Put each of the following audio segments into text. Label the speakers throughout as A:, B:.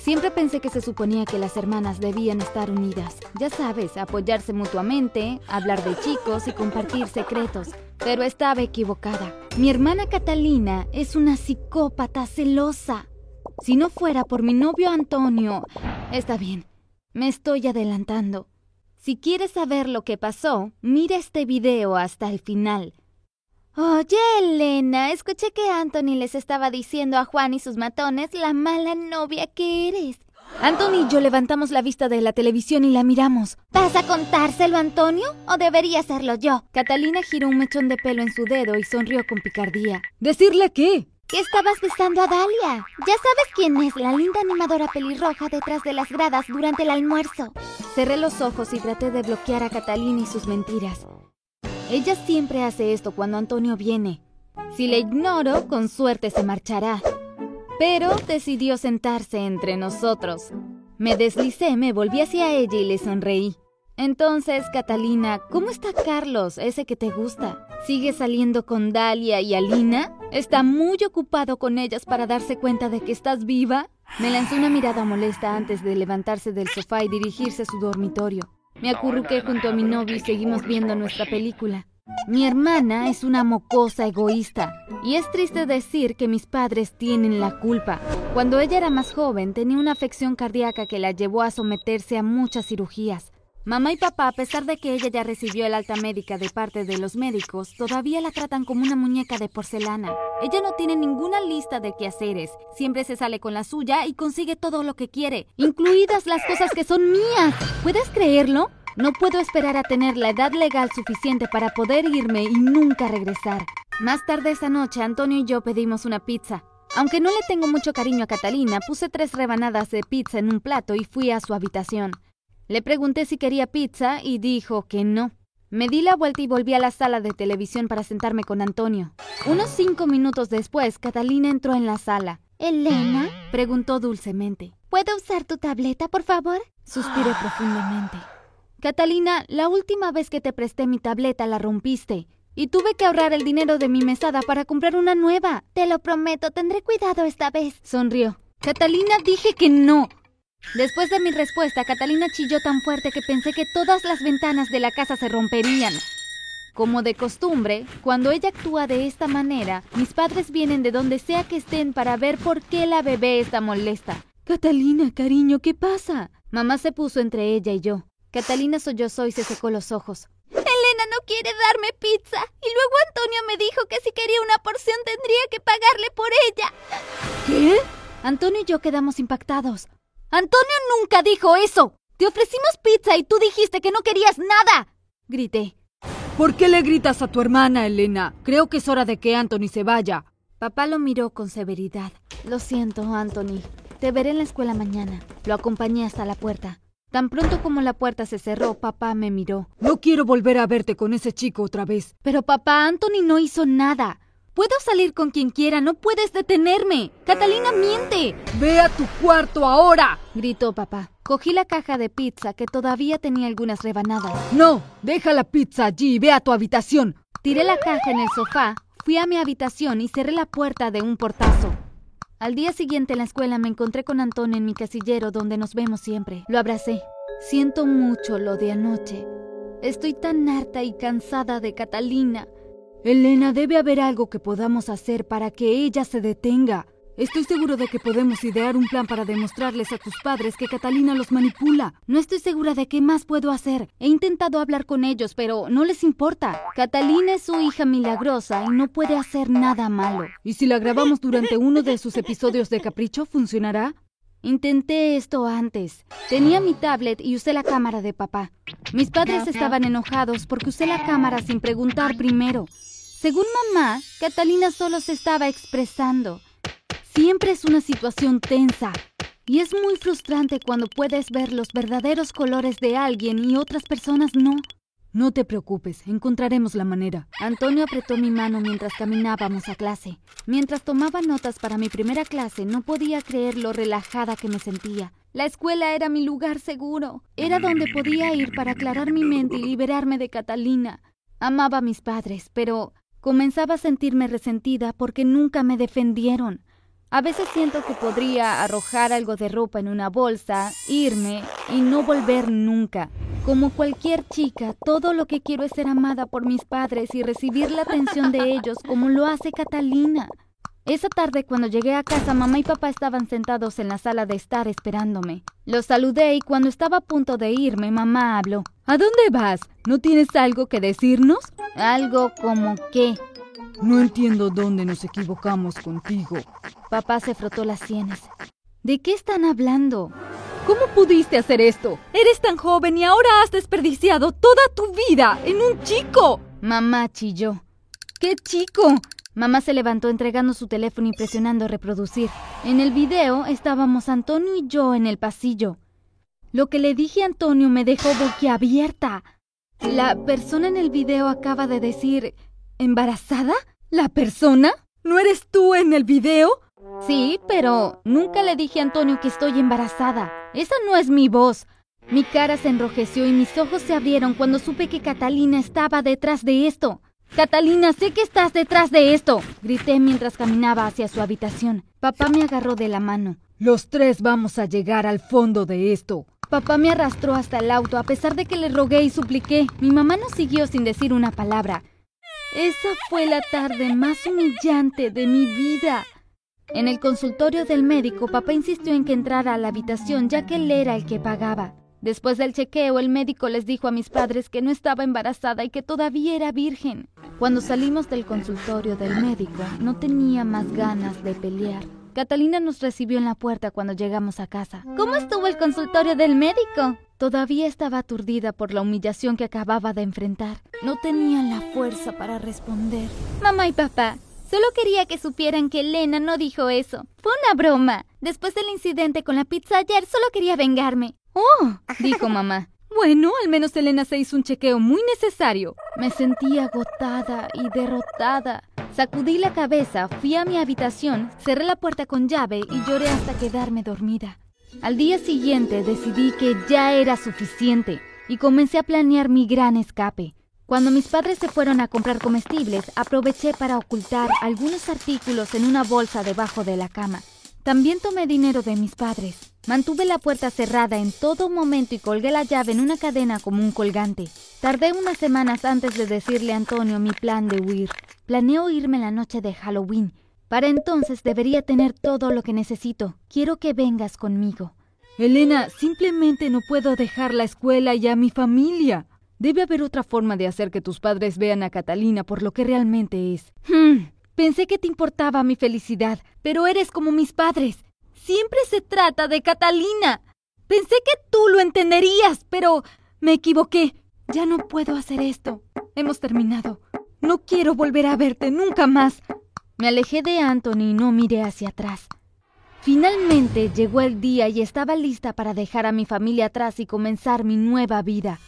A: Siempre pensé que se suponía que las hermanas debían estar unidas. Ya sabes, apoyarse mutuamente, hablar de chicos y compartir secretos. Pero estaba equivocada. Mi hermana Catalina es una psicópata celosa. Si no fuera por mi novio Antonio... Está bien, me estoy adelantando. Si quieres saber lo que pasó, mira este video hasta el final. Oye, Elena, escuché que Anthony les estaba diciendo a Juan y sus matones la mala novia que eres. Anthony y yo levantamos la vista de la televisión y la miramos. ¿Vas a contárselo, Antonio? ¿O debería hacerlo yo? Catalina giró un mechón de pelo en su dedo y sonrió con picardía.
B: ¿Decirle qué?
A: Que estabas besando a Dalia. Ya sabes quién es la linda animadora pelirroja detrás de las gradas durante el almuerzo. Cerré los ojos y traté de bloquear a Catalina y sus mentiras. Ella siempre hace esto cuando Antonio viene. Si le ignoro, con suerte se marchará. Pero decidió sentarse entre nosotros. Me deslicé, me volví hacia ella y le sonreí. Entonces, Catalina, ¿cómo está Carlos, ese que te gusta? ¿Sigue saliendo con Dalia y Alina? ¿Está muy ocupado con ellas para darse cuenta de que estás viva? Me lanzó una mirada molesta antes de levantarse del sofá y dirigirse a su dormitorio. Me acurruqué junto a mi novio y seguimos viendo nuestra película. Mi hermana es una mocosa egoísta y es triste decir que mis padres tienen la culpa. Cuando ella era más joven tenía una afección cardíaca que la llevó a someterse a muchas cirugías. Mamá y papá, a pesar de que ella ya recibió el alta médica de parte de los médicos, todavía la tratan como una muñeca de porcelana. Ella no tiene ninguna lista de quehaceres, siempre se sale con la suya y consigue todo lo que quiere, incluidas las cosas que son mías. ¿Puedes creerlo? No puedo esperar a tener la edad legal suficiente para poder irme y nunca regresar. Más tarde esa noche, Antonio y yo pedimos una pizza. Aunque no le tengo mucho cariño a Catalina, puse tres rebanadas de pizza en un plato y fui a su habitación. Le pregunté si quería pizza y dijo que no. Me di la vuelta y volví a la sala de televisión para sentarme con Antonio. Unos cinco minutos después, Catalina entró en la sala. ¿Elena? preguntó dulcemente. ¿Puedo usar tu tableta, por favor? Suspiré profundamente. Catalina, la última vez que te presté mi tableta la rompiste. Y tuve que ahorrar el dinero de mi mesada para comprar una nueva. Te lo prometo, tendré cuidado esta vez. Sonrió. Catalina, dije que no. Después de mi respuesta, Catalina chilló tan fuerte que pensé que todas las ventanas de la casa se romperían. Como de costumbre, cuando ella actúa de esta manera, mis padres vienen de donde sea que estén para ver por qué la bebé está molesta. Catalina, cariño, ¿qué pasa? Mamá se puso entre ella y yo. Catalina sollozó y se secó los ojos. Elena no quiere darme pizza. Y luego Antonio me dijo que si quería una porción tendría que pagarle por ella. ¿Qué? Antonio y yo quedamos impactados. Antonio nunca dijo eso. Te ofrecimos pizza y tú dijiste que no querías nada. Grité.
B: ¿Por qué le gritas a tu hermana, Elena? Creo que es hora de que Anthony se vaya.
A: Papá lo miró con severidad. Lo siento, Anthony. Te veré en la escuela mañana. Lo acompañé hasta la puerta. Tan pronto como la puerta se cerró, papá me miró.
B: No quiero volver a verte con ese chico otra vez.
A: Pero papá, Anthony no hizo nada. Puedo salir con quien quiera, no puedes detenerme. Catalina miente.
B: Ve a tu cuarto ahora,
A: gritó papá. Cogí la caja de pizza que todavía tenía algunas rebanadas.
B: No, deja la pizza allí y ve a tu habitación.
A: Tiré la caja en el sofá, fui a mi habitación y cerré la puerta de un portazo. Al día siguiente en la escuela me encontré con Antonio en mi casillero donde nos vemos siempre. Lo abracé. Siento mucho lo de anoche. Estoy tan harta y cansada de Catalina.
B: Elena, debe haber algo que podamos hacer para que ella se detenga. Estoy seguro de que podemos idear un plan para demostrarles a tus padres que Catalina los manipula.
A: No estoy segura de qué más puedo hacer. He intentado hablar con ellos, pero no les importa. Catalina es su hija milagrosa y no puede hacer nada malo.
B: ¿Y si la grabamos durante uno de sus episodios de Capricho, funcionará?
A: Intenté esto antes. Tenía mi tablet y usé la cámara de papá. Mis padres estaban enojados porque usé la cámara sin preguntar primero. Según mamá, Catalina solo se estaba expresando. Siempre es una situación tensa. Y es muy frustrante cuando puedes ver los verdaderos colores de alguien y otras personas no.
B: No te preocupes, encontraremos la manera.
A: Antonio apretó mi mano mientras caminábamos a clase. Mientras tomaba notas para mi primera clase, no podía creer lo relajada que me sentía. La escuela era mi lugar seguro. Era donde podía ir para aclarar mi mente y liberarme de Catalina. Amaba a mis padres, pero Comenzaba a sentirme resentida porque nunca me defendieron. A veces siento que podría arrojar algo de ropa en una bolsa, irme y no volver nunca. Como cualquier chica, todo lo que quiero es ser amada por mis padres y recibir la atención de ellos como lo hace Catalina. Esa tarde cuando llegué a casa, mamá y papá estaban sentados en la sala de estar esperándome. Los saludé y cuando estaba a punto de irme, mamá habló.
B: ¿A dónde vas? ¿No tienes algo que decirnos?
A: Algo como qué.
B: No entiendo dónde nos equivocamos contigo.
A: Papá se frotó las sienes. ¿De qué están hablando?
B: ¿Cómo pudiste hacer esto? Eres tan joven y ahora has desperdiciado toda tu vida en un chico.
A: Mamá chilló.
B: ¿Qué chico?
A: Mamá se levantó entregando su teléfono y presionando reproducir. En el video estábamos Antonio y yo en el pasillo. Lo que le dije a Antonio me dejó boquiabierta. La persona en el video acaba de decir... ¿Embarazada?
B: ¿La persona? ¿No eres tú en el video?
A: Sí, pero nunca le dije a Antonio que estoy embarazada. Esa no es mi voz. Mi cara se enrojeció y mis ojos se abrieron cuando supe que Catalina estaba detrás de esto. Catalina, sé que estás detrás de esto, grité mientras caminaba hacia su habitación. Papá me agarró de la mano.
B: Los tres vamos a llegar al fondo de esto.
A: Papá me arrastró hasta el auto a pesar de que le rogué y supliqué. Mi mamá no siguió sin decir una palabra. Esa fue la tarde más humillante de mi vida. En el consultorio del médico, papá insistió en que entrara a la habitación ya que él era el que pagaba. Después del chequeo, el médico les dijo a mis padres que no estaba embarazada y que todavía era virgen. Cuando salimos del consultorio del médico, no tenía más ganas de pelear. Catalina nos recibió en la puerta cuando llegamos a casa. ¿Cómo estuvo el consultorio del médico? Todavía estaba aturdida por la humillación que acababa de enfrentar. No tenía la fuerza para responder. Mamá y papá, solo quería que supieran que Elena no dijo eso. Fue una broma. Después del incidente con la pizza ayer, solo quería vengarme.
B: Oh, dijo mamá. Bueno, al menos Elena se hizo un chequeo muy necesario.
A: Me sentí agotada y derrotada. Sacudí la cabeza, fui a mi habitación, cerré la puerta con llave y lloré hasta quedarme dormida. Al día siguiente decidí que ya era suficiente y comencé a planear mi gran escape. Cuando mis padres se fueron a comprar comestibles, aproveché para ocultar algunos artículos en una bolsa debajo de la cama. También tomé dinero de mis padres. Mantuve la puerta cerrada en todo momento y colgué la llave en una cadena como un colgante. Tardé unas semanas antes de decirle a Antonio mi plan de huir. Planeo irme la noche de Halloween. Para entonces debería tener todo lo que necesito. Quiero que vengas conmigo.
B: Elena, simplemente no puedo dejar la escuela y a mi familia. Debe haber otra forma de hacer que tus padres vean a Catalina por lo que realmente es.
A: Hmm. Pensé que te importaba mi felicidad, pero eres como mis padres. Siempre se trata de Catalina. Pensé que tú lo entenderías, pero me equivoqué. Ya no puedo hacer esto. Hemos terminado. No quiero volver a verte nunca más. Me alejé de Anthony y no miré hacia atrás. Finalmente llegó el día y estaba lista para dejar a mi familia atrás y comenzar mi nueva vida.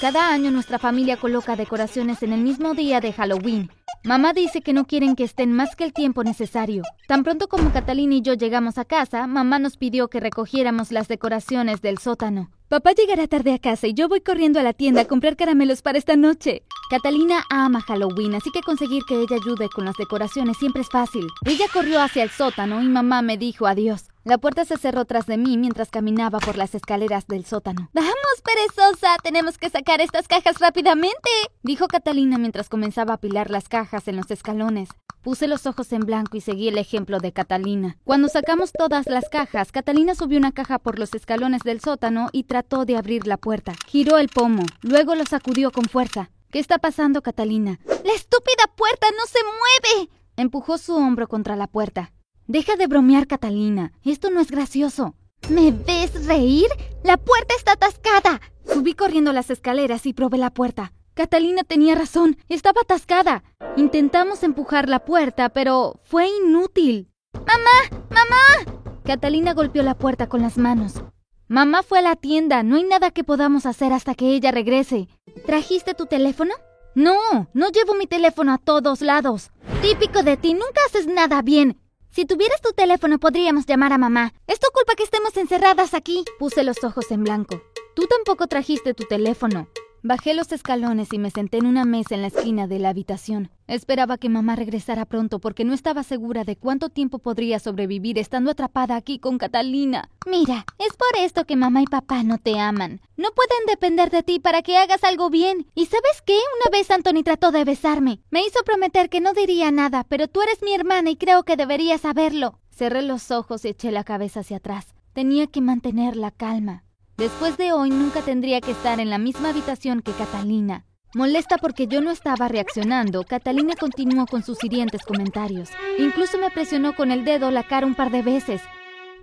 A: Cada año nuestra familia coloca decoraciones en el mismo día de Halloween. Mamá dice que no quieren que estén más que el tiempo necesario. Tan pronto como Catalina y yo llegamos a casa, mamá nos pidió que recogiéramos las decoraciones del sótano. Papá llegará tarde a casa y yo voy corriendo a la tienda a comprar caramelos para esta noche. Catalina ama Halloween, así que conseguir que ella ayude con las decoraciones siempre es fácil. Ella corrió hacia el sótano y mamá me dijo adiós. La puerta se cerró tras de mí mientras caminaba por las escaleras del sótano. ¡Vamos, perezosa! Tenemos que sacar estas cajas rápidamente, dijo Catalina mientras comenzaba a apilar las cajas en los escalones. Puse los ojos en blanco y seguí el ejemplo de Catalina. Cuando sacamos todas las cajas, Catalina subió una caja por los escalones del sótano y trató de abrir la puerta. Giró el pomo, luego lo sacudió con fuerza. ¿Qué está pasando, Catalina? ¡La estúpida puerta no se mueve! Empujó su hombro contra la puerta. Deja de bromear, Catalina. Esto no es gracioso. ¿Me ves reír? La puerta está atascada. Subí corriendo las escaleras y probé la puerta. Catalina tenía razón. Estaba atascada. Intentamos empujar la puerta, pero fue inútil. ¡Mamá! ¡Mamá! Catalina golpeó la puerta con las manos. Mamá fue a la tienda. No hay nada que podamos hacer hasta que ella regrese. ¿Trajiste tu teléfono? No, no llevo mi teléfono a todos lados. Típico de ti, nunca haces nada bien. Si tuvieras tu teléfono podríamos llamar a mamá. Es tu culpa que estemos encerradas aquí. Puse los ojos en blanco. Tú tampoco trajiste tu teléfono. Bajé los escalones y me senté en una mesa en la esquina de la habitación. Esperaba que mamá regresara pronto porque no estaba segura de cuánto tiempo podría sobrevivir estando atrapada aquí con Catalina. Mira, es por esto que mamá y papá no te aman. No pueden depender de ti para que hagas algo bien. ¿Y sabes qué? Una vez Anthony trató de besarme. Me hizo prometer que no diría nada, pero tú eres mi hermana y creo que deberías saberlo. Cerré los ojos y eché la cabeza hacia atrás. Tenía que mantener la calma. Después de hoy nunca tendría que estar en la misma habitación que Catalina. Molesta porque yo no estaba reaccionando, Catalina continuó con sus hirientes comentarios. Incluso me presionó con el dedo la cara un par de veces.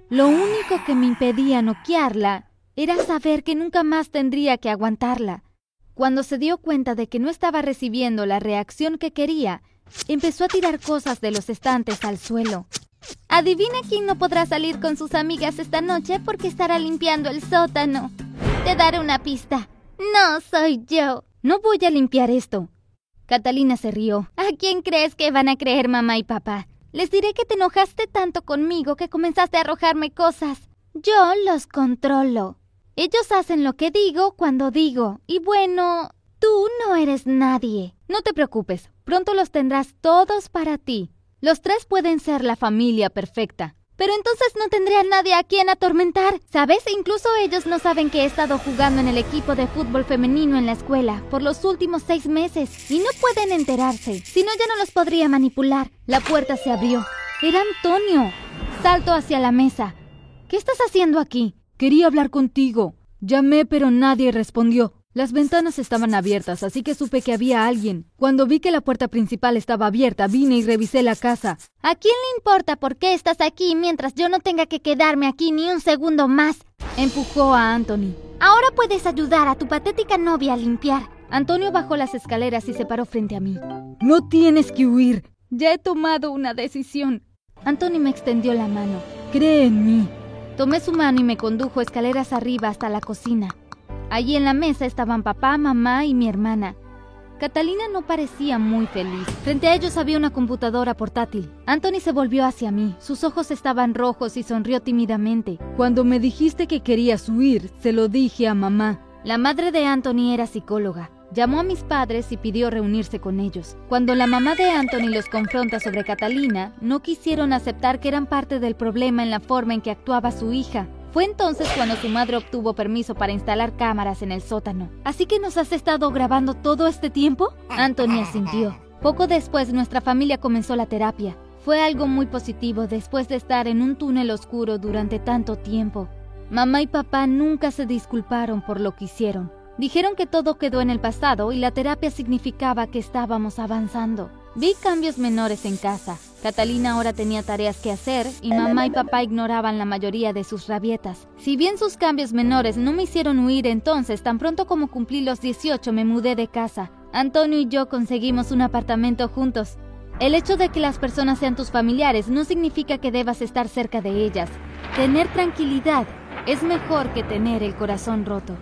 A: Lo único que me impedía noquearla era saber que nunca más tendría que aguantarla. Cuando se dio cuenta de que no estaba recibiendo la reacción que quería, empezó a tirar cosas de los estantes al suelo. Adivina quién no podrá salir con sus amigas esta noche porque estará limpiando el sótano. Te daré una pista. No soy yo. No voy a limpiar esto. Catalina se rió. ¿A quién crees que van a creer mamá y papá? Les diré que te enojaste tanto conmigo que comenzaste a arrojarme cosas. Yo los controlo. Ellos hacen lo que digo cuando digo. Y bueno, tú no eres nadie. No te preocupes, pronto los tendrás todos para ti. Los tres pueden ser la familia perfecta. Pero entonces no tendría nadie a quien atormentar, ¿sabes? Incluso ellos no saben que he estado jugando en el equipo de fútbol femenino en la escuela por los últimos seis meses y no pueden enterarse, si no ya no los podría manipular. La puerta se abrió. Era Antonio. Salto hacia la mesa. ¿Qué estás haciendo aquí?
B: Quería hablar contigo. Llamé pero nadie respondió. Las ventanas estaban abiertas, así que supe que había alguien. Cuando vi que la puerta principal estaba abierta, vine y revisé la casa.
A: ¿A quién le importa por qué estás aquí mientras yo no tenga que quedarme aquí ni un segundo más?
B: Empujó a Anthony.
A: Ahora puedes ayudar a tu patética novia a limpiar.
B: Antonio bajó las escaleras y se paró frente a mí. No tienes que huir.
A: Ya he tomado una decisión.
B: Anthony me extendió la mano. Cree en mí.
A: Tomé su mano y me condujo escaleras arriba hasta la cocina. Allí en la mesa estaban papá, mamá y mi hermana. Catalina no parecía muy feliz. Frente a ellos había una computadora portátil. Anthony se volvió hacia mí. Sus ojos estaban rojos y sonrió tímidamente.
B: Cuando me dijiste que querías huir, se lo dije a mamá.
A: La madre de Anthony era psicóloga. Llamó a mis padres y pidió reunirse con ellos. Cuando la mamá de Anthony los confronta sobre Catalina, no quisieron aceptar que eran parte del problema en la forma en que actuaba su hija. Fue entonces cuando su madre obtuvo permiso para instalar cámaras en el sótano. ¿Así que nos has estado grabando todo este tiempo? Anthony asintió. Poco después nuestra familia comenzó la terapia. Fue algo muy positivo después de estar en un túnel oscuro durante tanto tiempo. Mamá y papá nunca se disculparon por lo que hicieron. Dijeron que todo quedó en el pasado y la terapia significaba que estábamos avanzando. Vi cambios menores en casa. Catalina ahora tenía tareas que hacer y mamá y papá ignoraban la mayoría de sus rabietas. Si bien sus cambios menores no me hicieron huir entonces, tan pronto como cumplí los 18 me mudé de casa. Antonio y yo conseguimos un apartamento juntos. El hecho de que las personas sean tus familiares no significa que debas estar cerca de ellas. Tener tranquilidad es mejor que tener el corazón roto.